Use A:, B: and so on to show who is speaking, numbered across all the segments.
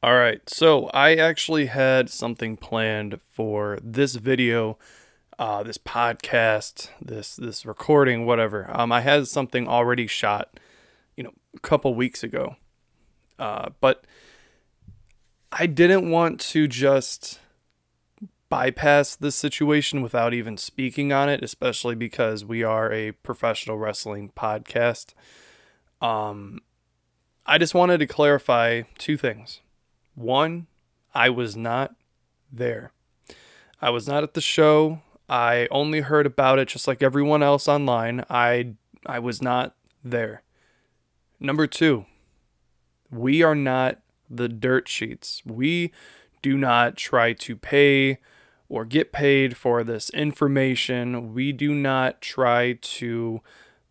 A: All right, so I actually had something planned for this video, uh, this podcast, this this recording, whatever. Um, I had something already shot, you know, a couple weeks ago, uh, but I didn't want to just bypass this situation without even speaking on it, especially because we are a professional wrestling podcast. Um, I just wanted to clarify two things. One, I was not there. I was not at the show. I only heard about it just like everyone else online. I I was not there. Number 2, we are not the dirt sheets. We do not try to pay or get paid for this information. We do not try to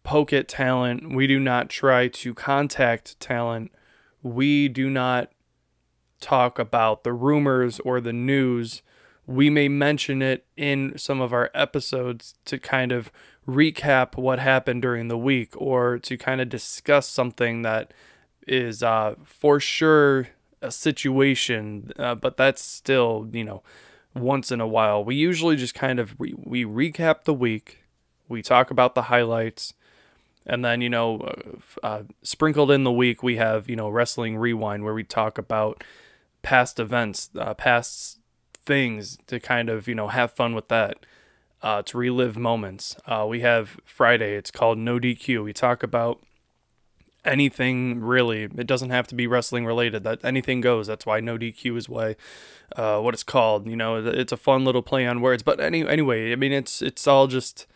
A: poke at talent. We do not try to contact talent. We do not talk about the rumors or the news, we may mention it in some of our episodes to kind of recap what happened during the week or to kind of discuss something that is uh, for sure a situation, uh, but that's still, you know, once in a while. We usually just kind of re- we recap the week, we talk about the highlights, and then you know, uh, sprinkled in the week we have you know wrestling rewind where we talk about past events, uh, past things to kind of you know have fun with that, uh, to relive moments. Uh, we have Friday. It's called No DQ. We talk about anything really. It doesn't have to be wrestling related. That anything goes. That's why No DQ is why uh, what it's called. You know, it's a fun little play on words. But any anyway, I mean, it's it's all just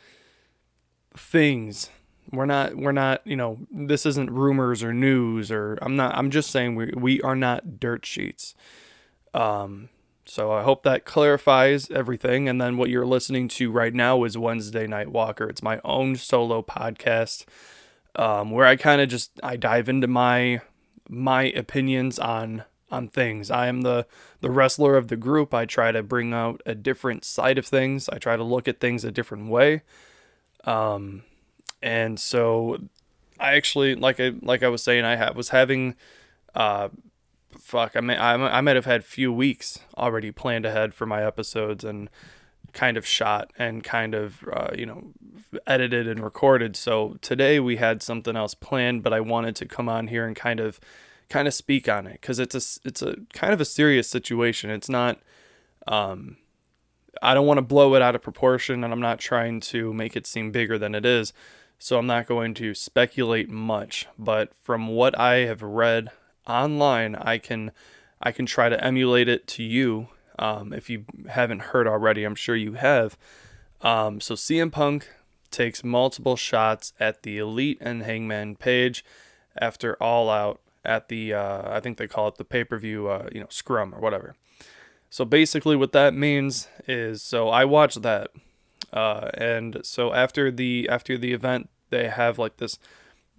A: things we're not we're not, you know, this isn't rumors or news or I'm not I'm just saying we we are not dirt sheets. Um so I hope that clarifies everything and then what you're listening to right now is Wednesday Night Walker. It's my own solo podcast um where I kind of just I dive into my my opinions on on things. I am the the wrestler of the group. I try to bring out a different side of things. I try to look at things a different way. Um and so I actually like I like I was saying I ha- was having uh fuck I may I, I might have had few weeks already planned ahead for my episodes and kind of shot and kind of uh, you know edited and recorded. So today we had something else planned but I wanted to come on here and kind of kind of speak on it cuz it's a it's a kind of a serious situation. It's not um I don't want to blow it out of proportion and I'm not trying to make it seem bigger than it is so I'm not going to speculate much, but from what I have read online, I can I can try to emulate it to you. Um, if you haven't heard already, I'm sure you have. Um, so CM Punk takes multiple shots at the Elite and Hangman Page after All Out at the uh, I think they call it the pay per view uh, you know scrum or whatever. So basically, what that means is so I watched that uh, and so after the after the event, they have like this,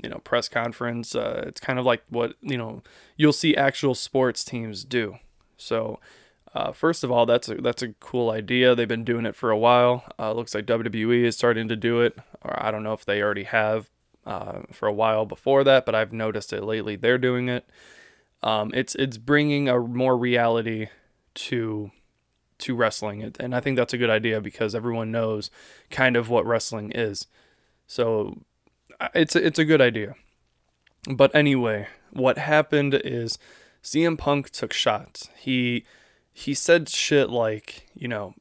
A: you know, press conference. Uh, it's kind of like what you know you'll see actual sports teams do. So. Uh, first of all, that's a that's a cool idea. They've been doing it for a while. Uh, looks like WWE is starting to do it, or I don't know if they already have uh, for a while before that, but I've noticed it lately. They're doing it. Um, it's it's bringing a more reality to to wrestling. And I think that's a good idea because everyone knows kind of what wrestling is. So it's a, it's a good idea. But anyway, what happened is CM Punk took shots. He he said shit like, you know,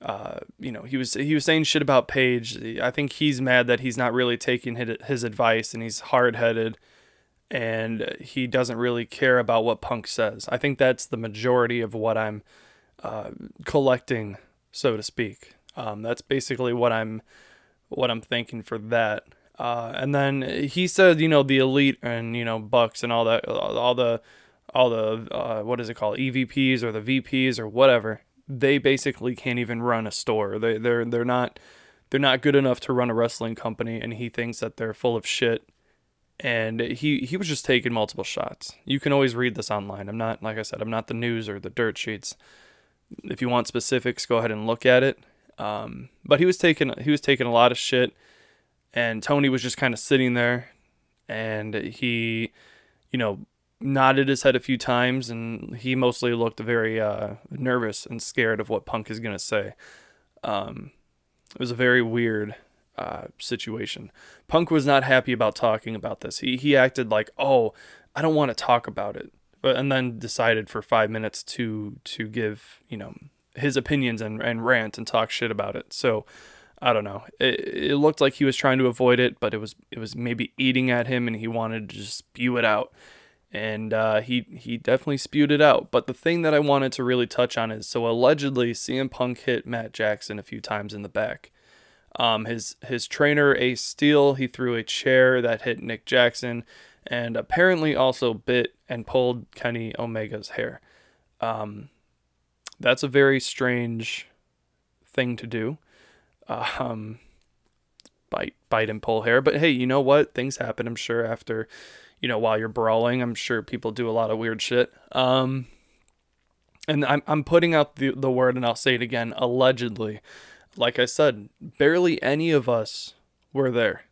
A: uh, you know, he was he was saying shit about Page. I think he's mad that he's not really taking his, his advice and he's hard-headed and he doesn't really care about what Punk says. I think that's the majority of what I'm uh, collecting, so to speak. Um, that's basically what I'm what I'm thinking for that. Uh, and then he said, you know, the elite and you know Bucks and all that, all the all the uh, what is it called, EVPs or the VPs or whatever. They basically can't even run a store. They they're they're not they're not good enough to run a wrestling company, and he thinks that they're full of shit. And he he was just taking multiple shots. You can always read this online. I'm not like I said, I'm not the news or the dirt sheets if you want specifics, go ahead and look at it. Um, but he was taking he was taking a lot of shit, and Tony was just kind of sitting there, and he, you know, nodded his head a few times, and he mostly looked very uh, nervous and scared of what Punk is to say. Um, it was a very weird uh, situation. Punk was not happy about talking about this. He he acted like, "Oh, I don't want to talk about it," and then decided for five minutes to to give you know his opinions and and rant and talk shit about it. So. I don't know. It, it looked like he was trying to avoid it, but it was it was maybe eating at him, and he wanted to just spew it out and uh, he he definitely spewed it out. But the thing that I wanted to really touch on is so allegedly CM Punk hit Matt Jackson a few times in the back. Um, his his trainer Ace Steel he threw a chair that hit Nick Jackson, and apparently also bit and pulled Kenny Omega's hair. Um, that's a very strange thing to do. Um, bite bite and pull hair, but hey, you know what? Things happen. I'm sure after you know, while you're brawling. I'm sure people do a lot of weird shit. Um, and I'm, I'm putting out the, the word, and I'll say it again allegedly. Like I said, barely any of us were there.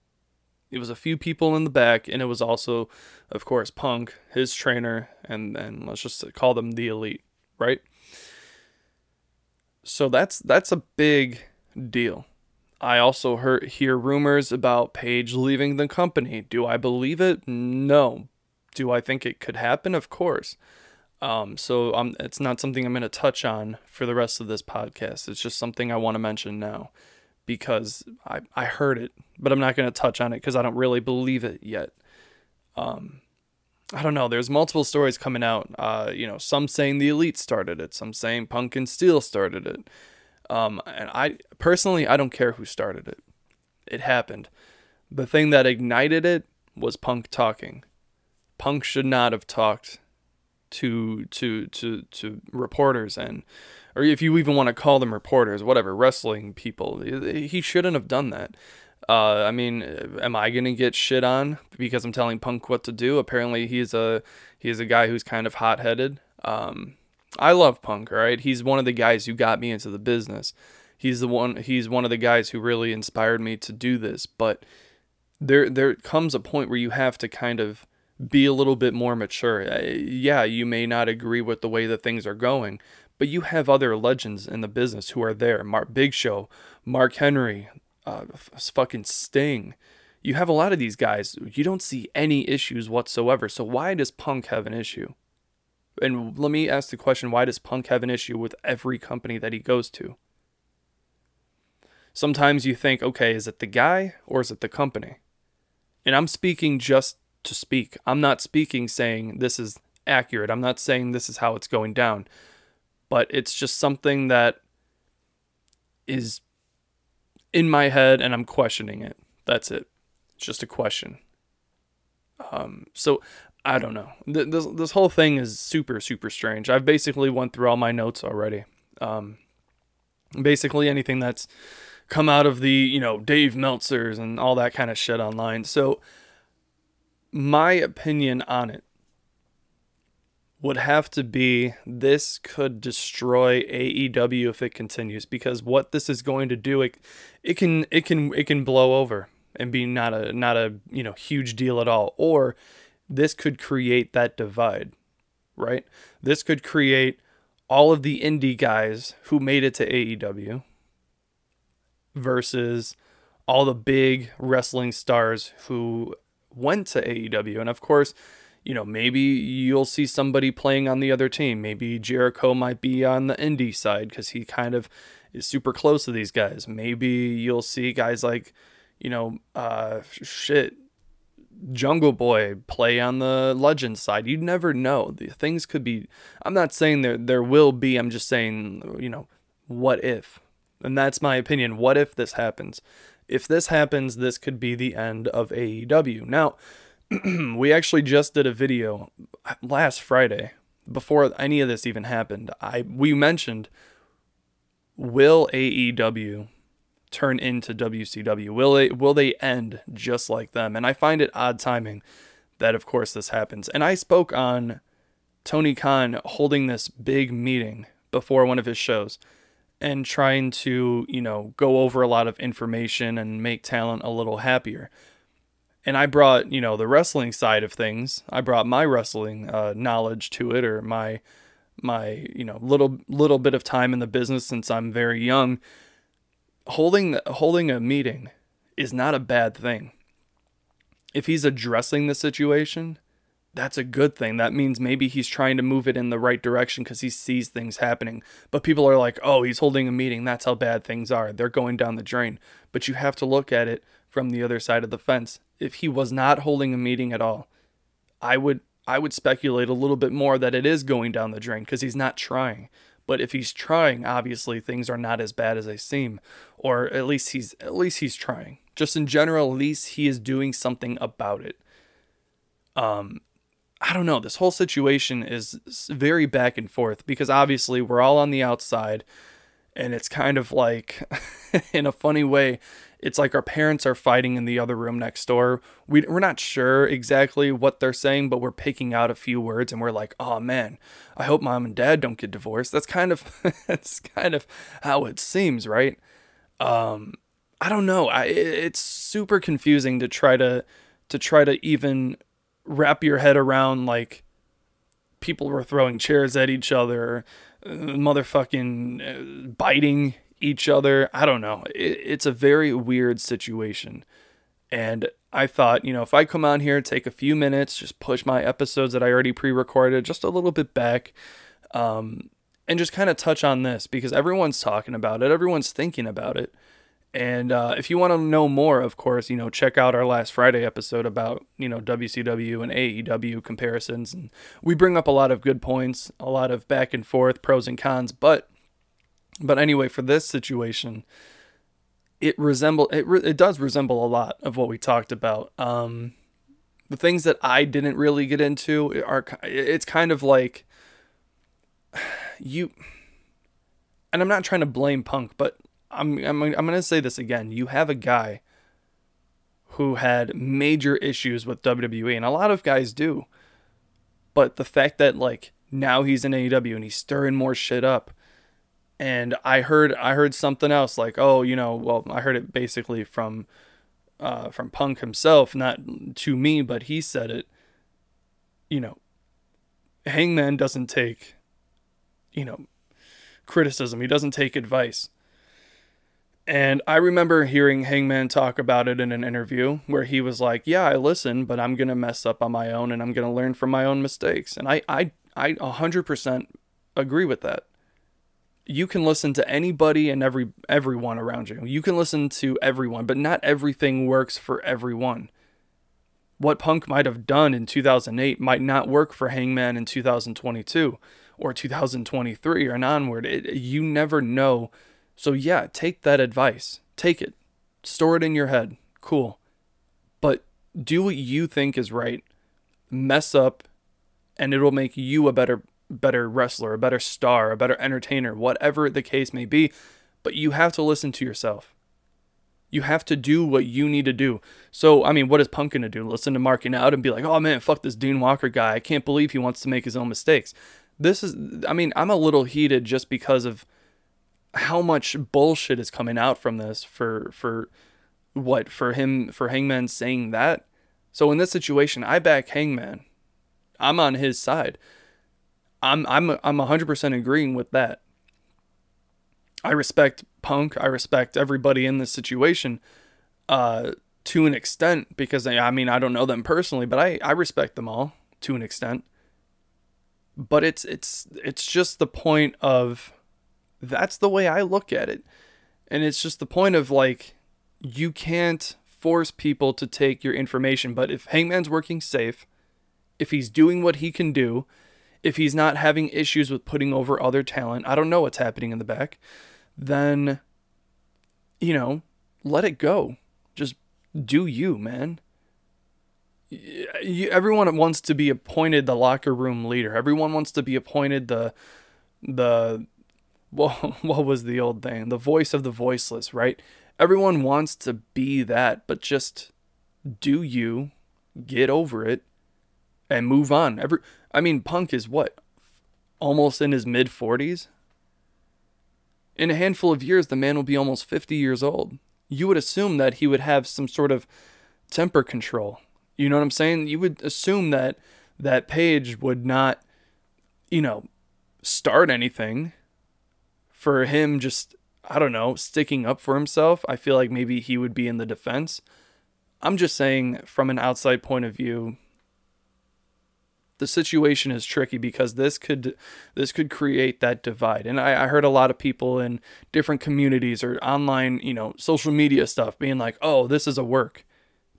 A: It was a few people in the back, and it was also, of course, Punk, his trainer, and and let's just call them the elite, right? So that's that's a big deal. I also hear rumors about Page leaving the company. Do I believe it? No. Do I think it could happen? Of course. Um, so um, it's not something I'm going to touch on for the rest of this podcast. It's just something I want to mention now because I, I heard it, but I'm not going to touch on it because I don't really believe it yet. Um, I don't know. There's multiple stories coming out. Uh, you know, some saying the Elite started it, some saying Punk and Steel started it. Um, and I personally, I don't care who started it. It happened. The thing that ignited it was Punk talking. Punk should not have talked to to to to reporters and or if you even want to call them reporters, whatever, wrestling people. He shouldn't have done that. Uh, I mean, am I gonna get shit on because I'm telling Punk what to do? Apparently, he's a he's a guy who's kind of hot headed. Um, I love Punk, right? He's one of the guys who got me into the business. He's the one he's one of the guys who really inspired me to do this, but there there comes a point where you have to kind of be a little bit more mature. Uh, yeah, you may not agree with the way that things are going, but you have other legends in the business who are there. Mark Big Show, Mark Henry, uh, fucking Sting. You have a lot of these guys. You don't see any issues whatsoever. So why does Punk have an issue? And let me ask the question why does Punk have an issue with every company that he goes to? Sometimes you think, okay, is it the guy or is it the company? And I'm speaking just to speak. I'm not speaking saying this is accurate. I'm not saying this is how it's going down. But it's just something that is in my head and I'm questioning it. That's it. It's just a question. Um, so I don't know. This this whole thing is super super strange. I've basically went through all my notes already. Um, basically anything that's come out of the you know Dave Meltzers and all that kind of shit online. So my opinion on it would have to be this could destroy AEW if it continues because what this is going to do it it can it can it can blow over and be not a not a you know huge deal at all or this could create that divide, right? This could create all of the indie guys who made it to AEW versus all the big wrestling stars who went to AEW. And of course, you know, maybe you'll see somebody playing on the other team. Maybe Jericho might be on the indie side because he kind of is super close to these guys. Maybe you'll see guys like, you know, uh, shit, Jungle Boy play on the legend side. You'd never know. The things could be. I'm not saying there there will be. I'm just saying you know what if, and that's my opinion. What if this happens? If this happens, this could be the end of AEW. Now, we actually just did a video uh, last Friday before any of this even happened. I we mentioned will AEW turn into WCW? Will they will they end just like them? And I find it odd timing that of course this happens. And I spoke on Tony Khan holding this big meeting before one of his shows and trying to, you know, go over a lot of information and make talent a little happier. And I brought, you know, the wrestling side of things. I brought my wrestling uh, knowledge to it, or my my you know little little bit of time in the business since I'm very young. Holding holding a meeting is not a bad thing. If he's addressing the situation, that's a good thing. That means maybe he's trying to move it in the right direction because he sees things happening. But people are like, oh, he's holding a meeting. That's how bad things are. They're going down the drain. But you have to look at it from the other side of the fence. If he was not holding a meeting at all, I would I would speculate a little bit more that it is going down the drain because he's not trying. But if he's trying, obviously things are not as bad as they seem, or at least he's at least he's trying. Just in general, at least he is doing something about it. Um, I don't know. This whole situation is very back and forth because obviously we're all on the outside, and it's kind of like, in a funny way, it's like our parents are fighting in the other room next door. We, we're not sure exactly what they're saying, but we're picking out a few words and we're like, oh man, I hope mom and dad don't get divorced. That's kind of that's kind of how it seems, right? Um, I don't know. I, it's super confusing to try to to try to even wrap your head around like people were throwing chairs at each other, motherfucking uh, biting each other. I don't know. It, it's a very weird situation. And I thought, you know, if I come on here, take a few minutes, just push my episodes that I already pre recorded just a little bit back, um, and just kind of touch on this because everyone's talking about it, everyone's thinking about it. And uh, if you want to know more, of course, you know, check out our last Friday episode about, you know, WCW and AEW comparisons. And we bring up a lot of good points, a lot of back and forth, pros and cons. But but anyway, for this situation, it resemble it re- it does resemble a lot of what we talked about. Um, the things that I didn't really get into are it's kind of like you and I'm not trying to blame Punk, but I'm I'm I'm going to say this again. You have a guy who had major issues with WWE and a lot of guys do. But the fact that like now he's in AEW and he's stirring more shit up and I heard I heard something else like oh you know well I heard it basically from uh, from Punk himself not to me but he said it you know Hangman doesn't take you know criticism he doesn't take advice and I remember hearing Hangman talk about it in an interview where he was like yeah I listen but I'm gonna mess up on my own and I'm gonna learn from my own mistakes and I I I 100% agree with that you can listen to anybody and every everyone around you. You can listen to everyone, but not everything works for everyone. What Punk might have done in 2008 might not work for Hangman in 2022 or 2023 or onward. It, you never know. So yeah, take that advice. Take it. Store it in your head. Cool. But do what you think is right. Mess up and it'll make you a better better wrestler, a better star, a better entertainer, whatever the case may be. But you have to listen to yourself. You have to do what you need to do. So, I mean, what is Punk going to do? Listen to Marking Out and be like, oh man, fuck this Dean Walker guy. I can't believe he wants to make his own mistakes. This is, I mean, I'm a little heated just because of how much bullshit is coming out from this for, for what, for him, for Hangman saying that. So in this situation, I back Hangman. I'm on his side. I'm I'm I'm 100% agreeing with that. I respect Punk. I respect everybody in this situation uh, to an extent because I mean I don't know them personally, but I I respect them all to an extent. But it's it's it's just the point of that's the way I look at it. And it's just the point of like you can't force people to take your information, but if Hangman's working safe, if he's doing what he can do, if he's not having issues with putting over other talent, I don't know what's happening in the back, then, you know, let it go. Just do you, man. You, everyone wants to be appointed the locker room leader. Everyone wants to be appointed the, the, well, what was the old thing? The voice of the voiceless, right? Everyone wants to be that, but just do you, get over it, and move on. Every I mean, Punk is what? Almost in his mid 40s? In a handful of years, the man will be almost 50 years old. You would assume that he would have some sort of temper control. You know what I'm saying? You would assume that that Page would not, you know, start anything for him just I don't know, sticking up for himself. I feel like maybe he would be in the defense. I'm just saying from an outside point of view, the situation is tricky because this could this could create that divide. And I, I heard a lot of people in different communities or online, you know, social media stuff being like, oh, this is a work.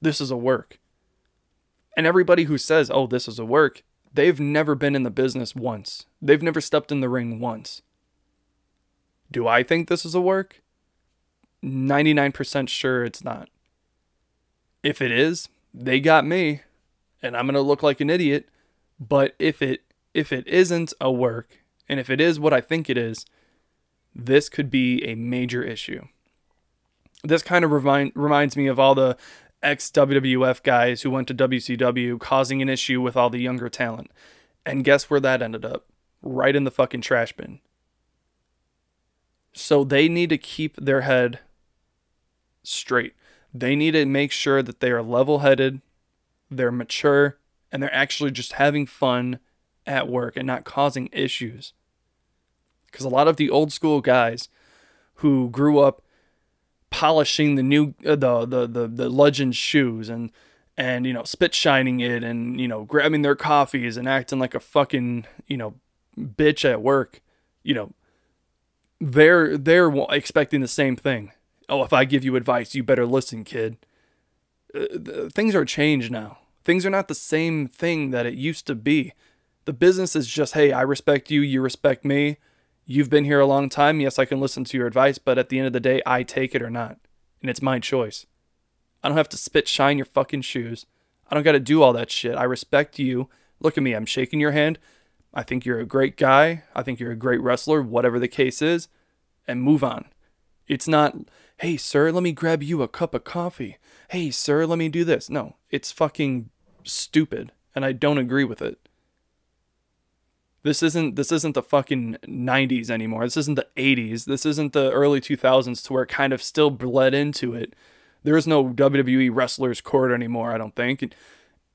A: This is a work. And everybody who says, oh, this is a work, they've never been in the business once. They've never stepped in the ring once. Do I think this is a work? 99% sure it's not. If it is, they got me, and I'm going to look like an idiot but if it if it isn't a work, and if it is what I think it is, this could be a major issue. This kind of remind, reminds me of all the ex WWF guys who went to WCW causing an issue with all the younger talent. And guess where that ended up? Right in the fucking trash bin. So they need to keep their head straight. They need to make sure that they are level headed, they're mature, and they're actually just having fun at work and not causing issues. Because a lot of the old school guys who grew up polishing the new uh, the, the the the legend shoes and and you know spit shining it and you know grabbing their coffees and acting like a fucking you know bitch at work you know they're they're expecting the same thing oh if i give you advice you better listen kid uh, things are changed now Things are not the same thing that it used to be. The business is just, hey, I respect you, you respect me. You've been here a long time. Yes, I can listen to your advice, but at the end of the day, I take it or not. And it's my choice. I don't have to spit shine your fucking shoes. I don't got to do all that shit. I respect you. Look at me. I'm shaking your hand. I think you're a great guy. I think you're a great wrestler, whatever the case is, and move on. It's not, hey, sir, let me grab you a cup of coffee. Hey, sir, let me do this. No, it's fucking stupid and I don't agree with it. This isn't this isn't the fucking 90s anymore. This isn't the 80s. This isn't the early 2000s to where it kind of still bled into it. There is no WWE wrestlers court anymore, I don't think.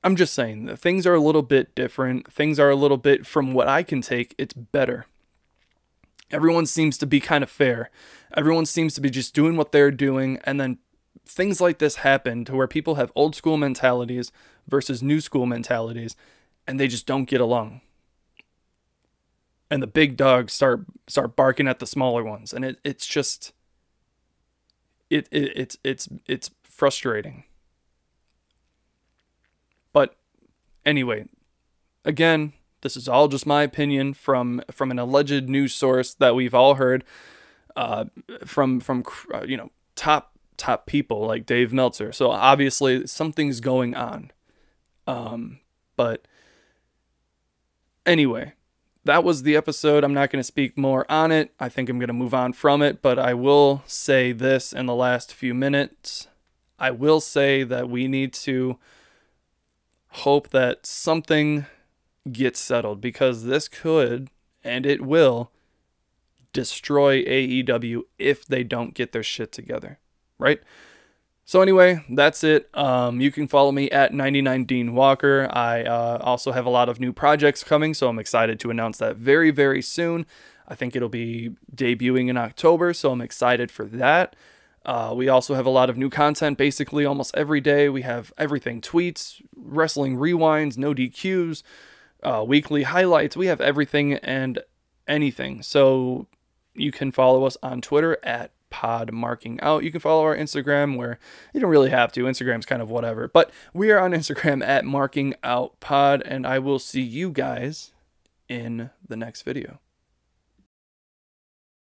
A: I'm just saying that things are a little bit different. Things are a little bit from what I can take, it's better. Everyone seems to be kind of fair. Everyone seems to be just doing what they're doing and then things like this happen to where people have old school mentalities versus new school mentalities and they just don't get along and the big dogs start start barking at the smaller ones and it, it's just it, it it's it's it's frustrating but anyway again this is all just my opinion from from an alleged news source that we've all heard uh, from from uh, you know top top people like Dave Meltzer. So obviously something's going on. Um, but anyway, that was the episode. I'm not going to speak more on it. I think I'm going to move on from it, but I will say this in the last few minutes. I will say that we need to hope that something gets settled because this could and it will destroy AEW if they don't get their shit together right? So anyway, that's it. Um, you can follow me at 99 Dean Walker. I uh, also have a lot of new projects coming, so I'm excited to announce that very, very soon. I think it'll be debuting in October, so I'm excited for that. Uh, we also have a lot of new content basically almost every day. We have everything tweets, wrestling rewinds, no DQs, uh, weekly highlights. We have everything and anything. So you can follow us on Twitter at pod marking out. You can follow our Instagram where you don't really have to. Instagram's kind of whatever. But we are on Instagram at marking out pod, and I will see you guys in the next video.